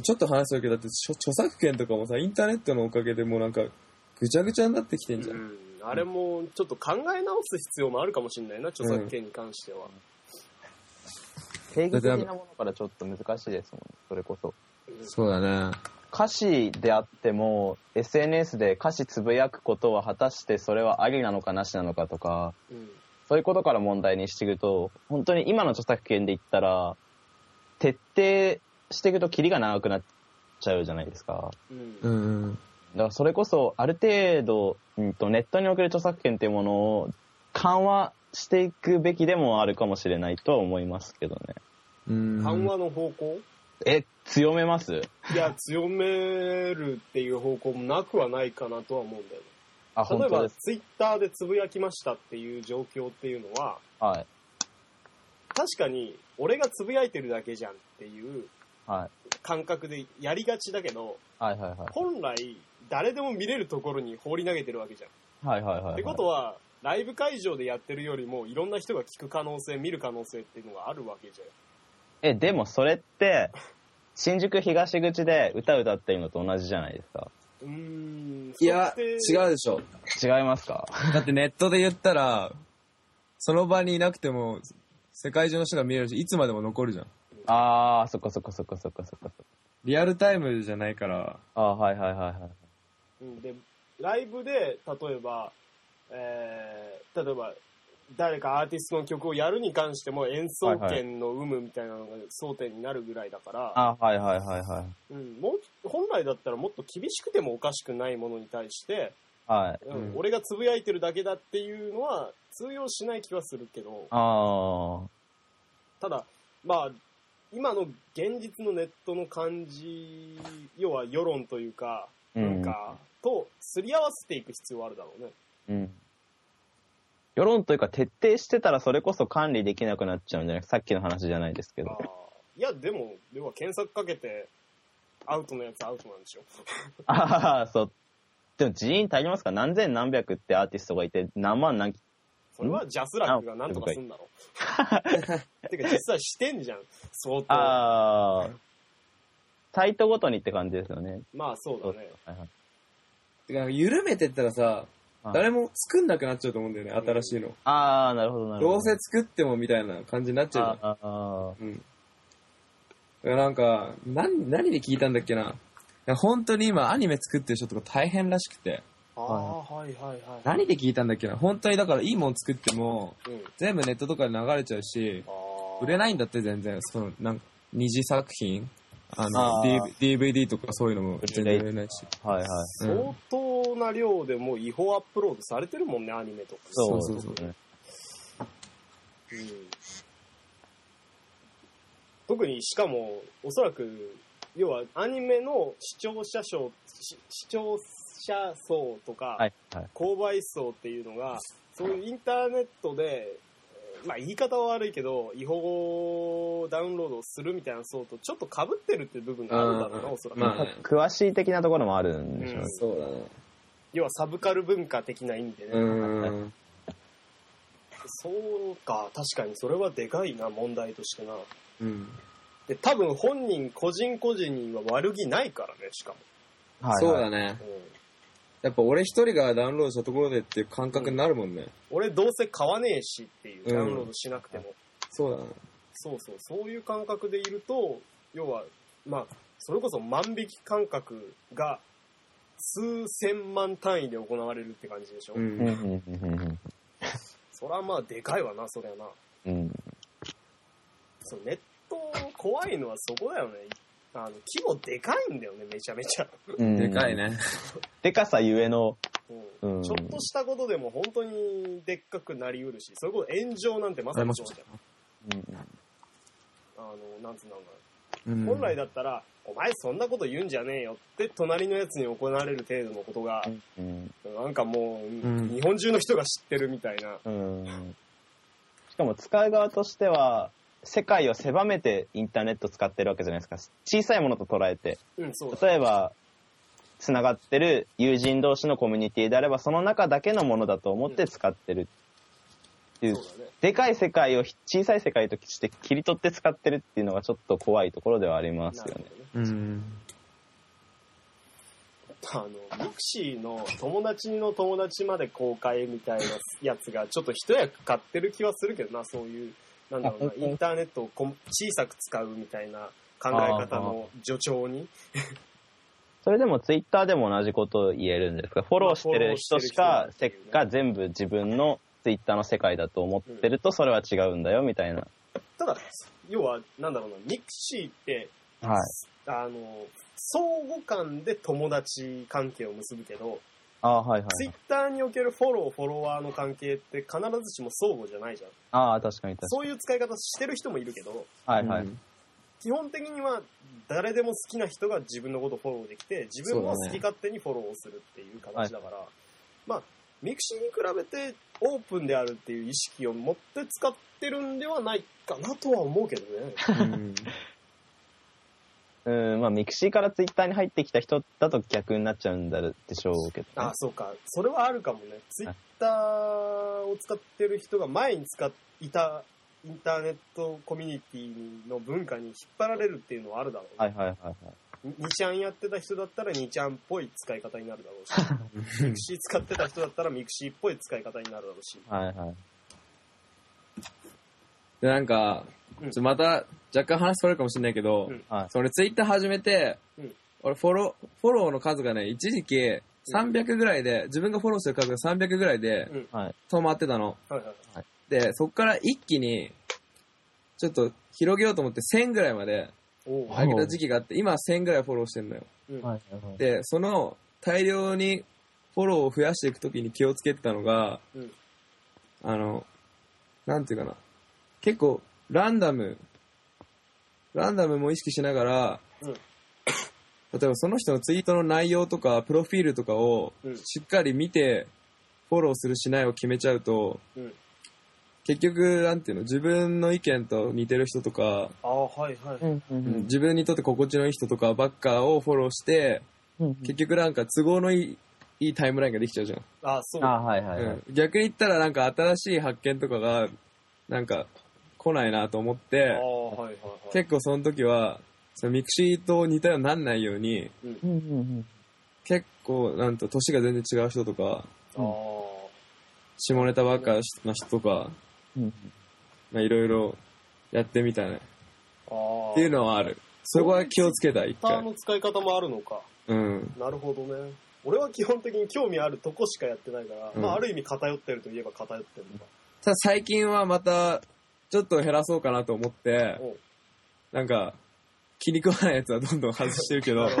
ちょっと話するけど、だって著著作権とかもさ、インターネットのおかげでもうなんか、ぐちゃぐちゃになってきてんじゃん。うん、あれもちょっと考え直す必要もあるかもしれないな、著作権に関しては。定義的なものからちょっと難しいですもん、それこそ。そうだね。歌詞であっても、SNS で歌詞つぶやくことは果たしてそれはありなのかなしなのかとか、うんそういうことから問題にしていくと、本当に今の著作権で言ったら、徹底していくとキリが長くなっちゃうじゃないですか。うん。だからそれこそ、ある程度、うんと、ネットにおける著作権っていうものを緩和していくべきでもあるかもしれないとは思いますけどね。うん。緩和の方向？え、強めます？いや、強めるっていう方向もなくはないかなとは思うんだよね。あ、例えば、本当です。ツイッターでつぶやきましたっていう状況っていうのは、はい。確かに、俺がつぶやいてるだけじゃんっていうはい。感覚でやりがちだけど、はいはいはい。本来、誰でも見れるところに放り投げてるわけじゃん。はいはいはい、はい。ってことは、ライブ会場でやってるよりも、いろんな人が聞く可能性、見る可能性っていうのがあるわけじゃん。え、でもそれって、新宿東口で歌歌ってるのと同じじゃないですか。うーん。いや、違う。うでしょ。違いますか？だってネットで言ったら、その場にいなくても、世界中の人が見れるし、いつまでも残るじゃん。あー、そっかそっかそっかそっかそっかそっか。リアルタイムじゃないから、あー、はいはいはいはい。うんで、ライブで、例えば、えー、例えば、誰かアーティストの曲をやるに関しても演奏権の有無みたいなのが争点になるぐらいだから、あー、はいはいはいはい。うん、もう本来だったらもっと厳しくてもおかしくないものに対して、はい。うんうん俺がつぶやいてるだけだっていうのは通用しない気はするけど、あただ、まあ、今の現実のネットの感じ、要は世論というか、ー。なんか、と、すり合わせていく必要はあるだろうね。うん。うん。世論というか徹底してたらそれこそ管理できなくなっちゃうんじゃない？さっきの話じゃないですけどいや、でも、要は検索かけて、アウトのやつアウトなんでしょ。ああ、そう。でも人員足りますか？何千何百ってアーティストがいて、何万何、それはジャスラックがなんとかすんだろ。てか実際してんじゃん、相当。ああ、サイトごとにって感じですよね。まあそうだね。はいはいてか、緩めてったらさ、はい誰も作んなくなっちゃうと思うんだよね、新しいの。ああ、なるほどなるほど。どうせ作ってもみたいな感じになっちゃうじゃん。ああうん。だからなんか、何、何で聞いたんだっけな。いや本当に今アニメ作ってる人とか大変らしくて。ああ、はいはいはい。何で聞いたんだっけな？本当にだからいいもん作っても、うん。全部ネットとかで流れちゃうし、売れないんだって全然。その、なんか、二次作品？あのあ DVD とかそういうのも全然売れないし。はいはい。うん相当な量でもう違法アップロードされてるもんね、アニメとか。そうそうそう。うん特にしかもおそらく要はアニメの視聴者層し視聴者層とか、はいはい。購買層っていうのがそういうインターネットでえーまあ言い方は悪いけど違法ダウンロードをするみたいな層とちょっと被ってるっていう部分があるだろうな、うんおそらく、まあね詳しい的なところもあるんでしょうね。そうだね。要はサブカル文化的な意味でね。そうか確かにそれはでかいな問題としてなうん。で多分本人個人個人には悪気ないからねしかも、はいはいそうだね。うんやっぱ俺一人がダウンロードしたところでっていう感覚になるもんね。俺どうせ買わねえしっていううんダウンロードしなくても、そうだね。そうそうそういう感覚でいると要はまあそれこそ万引き感覚が数千万単位で行われるって感じでしょ、う。うんんうんうんうんそりゃまあでかいわなそりゃなうん。そうネット怖いのはそこだよねあの規模でかいんだよねめちゃめちゃ、うん。でかい。ね。でかさゆえの、うん。うん。ちょっとしたことでも本当にでっかくなりうるしそれこそ炎上なんてまさにそうじゃん。うん。あのなんつうんだろううん。な本来だったら、お前そんなこと言うんじゃねえよって隣のやつに行われる程度のことが、うん。なんかもう、ん。日本中の人が知ってるみたいな。うん。しかも使う側としては、世界を狭めてインターネット使ってるわけじゃないですか。小さいものと捉えて。うん、そうだ。例えば、つながってる友人同士のコミュニティであれば、その中だけのものだと思って使ってる。いうそうだね。でかい世界を小さい世界として切り取って使ってるっていうのがちょっと怖いところではありますよねね。うん。あの、ミクシーの友達の友達まで公開みたいなやつがちょっと一役買ってる気はするけどな、そういう、なんだろうな、インターネットを小さく使うみたいな考え方の助長に。それでもツイッターでも同じことを言えるんですか？フォローしてる人しか、せっか全部自分のツイッターの世界だと思ってると、それは違うんだよ、みたいな。ただ、要は、なんだろうな、ミクシーって、はい。あの、相互間で友達関係を結ぶけど、ああ、はいはいツイッターにおけるフォロー、フォロワーの関係って必ずしも相互じゃないじゃん。ああ、確かに確かそういう使い方してる人もいるけど、に。はいはい。基本的には誰でも好きな人が自分のことをフォローできて、自分も好き勝手にフォローをするっていう形だから、まあ、ミクシーに比べてオープンであるっていう意識を持って使ってるんではないかなとは思うけどね。うん。うん、まあ、 mixi からツイッターに入ってきた人だと逆になっちゃうんだでしょうけど、ね。あ、そうか。それはあるかもね。ツイッターを使ってる人が前に使っていたインターネットコミュニティの文化に引っ張られるっていうのはあるだろうね。はいはいはいはい。2ちゃんやってた人だったら2ちゃんっぽい使い方になるだろうし、 mixi 使ってた人だったら mixi っぽい使い方になるだろうし。はいはい。で、なんか、うんまた若干話それるかもしれないけど、うんはい。それツイッター始めて、うん俺フォロー、フォローの数がね、一時期300ぐらいで、自分がフォローしてる数が300ぐらいで。止まってたの。はいはい。で、そっから一気に、ちょっと広げようと思って1000ぐらいまで上げた時期があって、今は1000ぐらいフォローしてんのよ。うん。はいはい。で、その大量にフォローを増やしていくときに気をつけてたのが、うんあの、なんていうかな。結構、ランダム、ランダムも意識しながら、うん例えばその人のツイートの内容とか、プロフィールとかをうんしっかり見て、フォローするしないを決めちゃうと、うん結局、なんていうの、自分の意見と似てる人とか、はいはい。うんうん自分にとって心地のいい人とかばっかをフォローして、うん。結局なんか都合のいいいいタイムラインができちゃうじゃん。ああ、そう。あはいはいはい。うん、逆に言ったらなんか新しい発見とかがなんか来ないなと思っあて。結構その時はその mixi と似たようになんないように。結構なんと年が全然違う人とか。下ネタばっかな人とかうんまあいろいろやってみたね。っていうのはあるそこは気をつけた一回ターの使い方もあるのか。うんなるほどね。俺は基本的に興味あるとこしかやってないから、うんまあある意味偏ってるといえば偏ってるのか。ただ最近はまたちょっと減らそうかなと思ってなんか気に食わないやつはどんどん外してるけど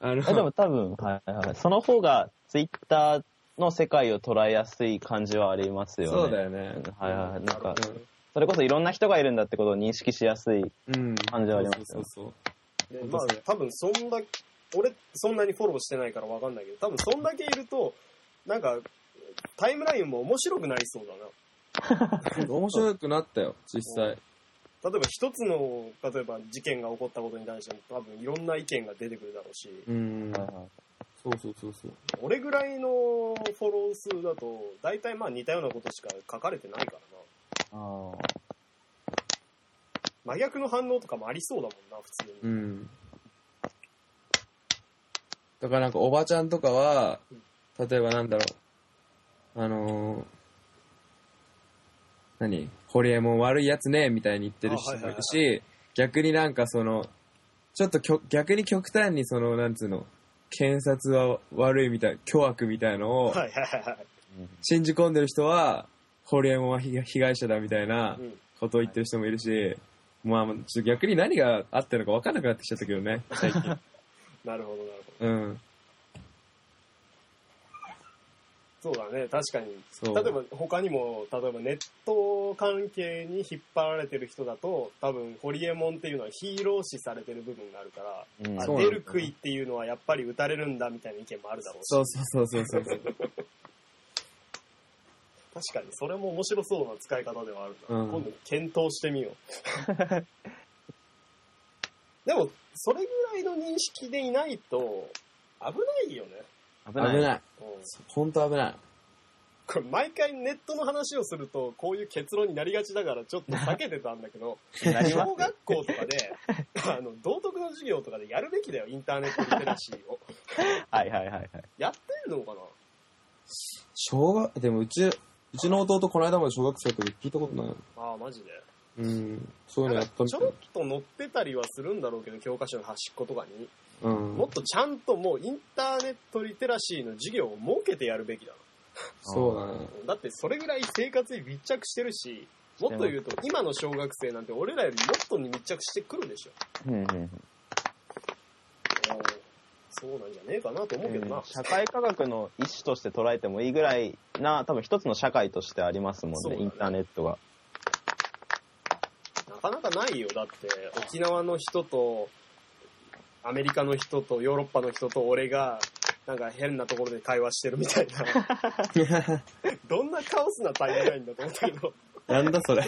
あのえでも多分、はいはい。その方がツイッターの世界を捉えやすい感じはありますよね。そうだよねはいはい。なんか、うんそれこそいろんな人がいるんだってことを認識しやすい。うん感じはありますよそうそうそうでまあ多分そんだ俺そんなにフォローしてないからわかんないけど多分そんだけいるとなんかタイムラインも面白くなりそうだな 面白くなったよ、実際。例えば一つの例えば事件が起こったことに対しても多分いろんな意見が出てくるだろうしうん。そうそうそうそう。俺ぐらいのフォロー数だと大体まあ似たようなことしか書かれてないからなあ真逆の反応とかもありそうだもんな普通に、うん。だからなんかおばちゃんとかは、例えばなんだろう、あのー、何？ホリエモン悪いやつね、みたいに言ってる人もいるし、逆になんかその、ちょっときょ逆に極端にその、なんつうの、検察は悪いみたい、巨悪みたいのを信じ込んでる人は、ホリエモンは被害者だみたいなうんことを言ってる人もいるし、まあ、逆に何があってるのか分かんなくなってきちゃったけどね、最近。なるほどなるほど。うん。そうだね。確かに。そう。例えば他にも例えばネット関係に引っ張られてる人だと多分ホリエモンっていうのはヒーロー視されてる部分があるから、うん。あそうなんだ。出る杭っていうのはやっぱり打たれるんだみたいな意見もあるだろうし。そうそうそうそうそう。確かにそれも面白そうな使い方ではあるな、うん。今度検討してみよう。でもそれぐらいの認識でいないと危ないよね、危危ない。うんほんと危ない。これ毎回ネットの話をすると、こういう結論になりがちだからちょっと避けてたんだけど、小学校とかで、あの、道徳の授業とかでやるべきだよ、インターネットリテラシーを。はいはいはいはい。やってんのかな？小学、でもうち、うちの弟この間まで小学生だった時聞いたことない。ああ、マジで？うん。そういうのやったみたいちょろっ。と載ってたりはするんだろうけど、教科書の端っことかに。うんもっ。とちゃんともうインターネットリテラシーの授業を設けてやるべきだそうだね。な。だってそれぐらい生活に密着してるし、もっと言うと今の小学生なんて俺らよりもっとに密着してくるでしょ。うんうんうんそうなんじゃねえかなと思うけどな。うん社会科学の一種として捉えてもいいぐらいな、多分一つの社会としてありますもんね、ねインターネットが。なかなかないよ。だって沖縄の人とアメリカの人とヨーロッパの人と俺がなんか変なところで会話してるみたいな。どんなカオスなタイムラインだと思ったけど。なんだそれ。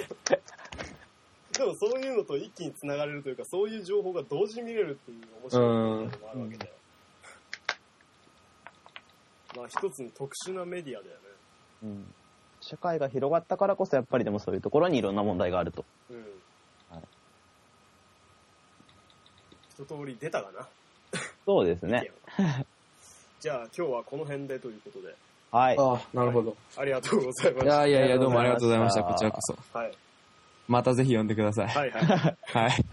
でもそういうのと一気に繋がれるというか、そういう情報が同時に見れるっていう面白いのもあるわけだよ。まあ一つの特殊なメディアだよね。うん社会が広がったからこそ、やっぱりでもそういうところにいろんな問題があると。うん。はい一通り出たかな？そうですね。じゃあ今日はこの辺でということで、はい。ああ、なるほど。ありがとうございまいした。やいやいや、どうもありがとうございました。こちらこそ。はい。またぜひ呼んでください。はいはい。はい。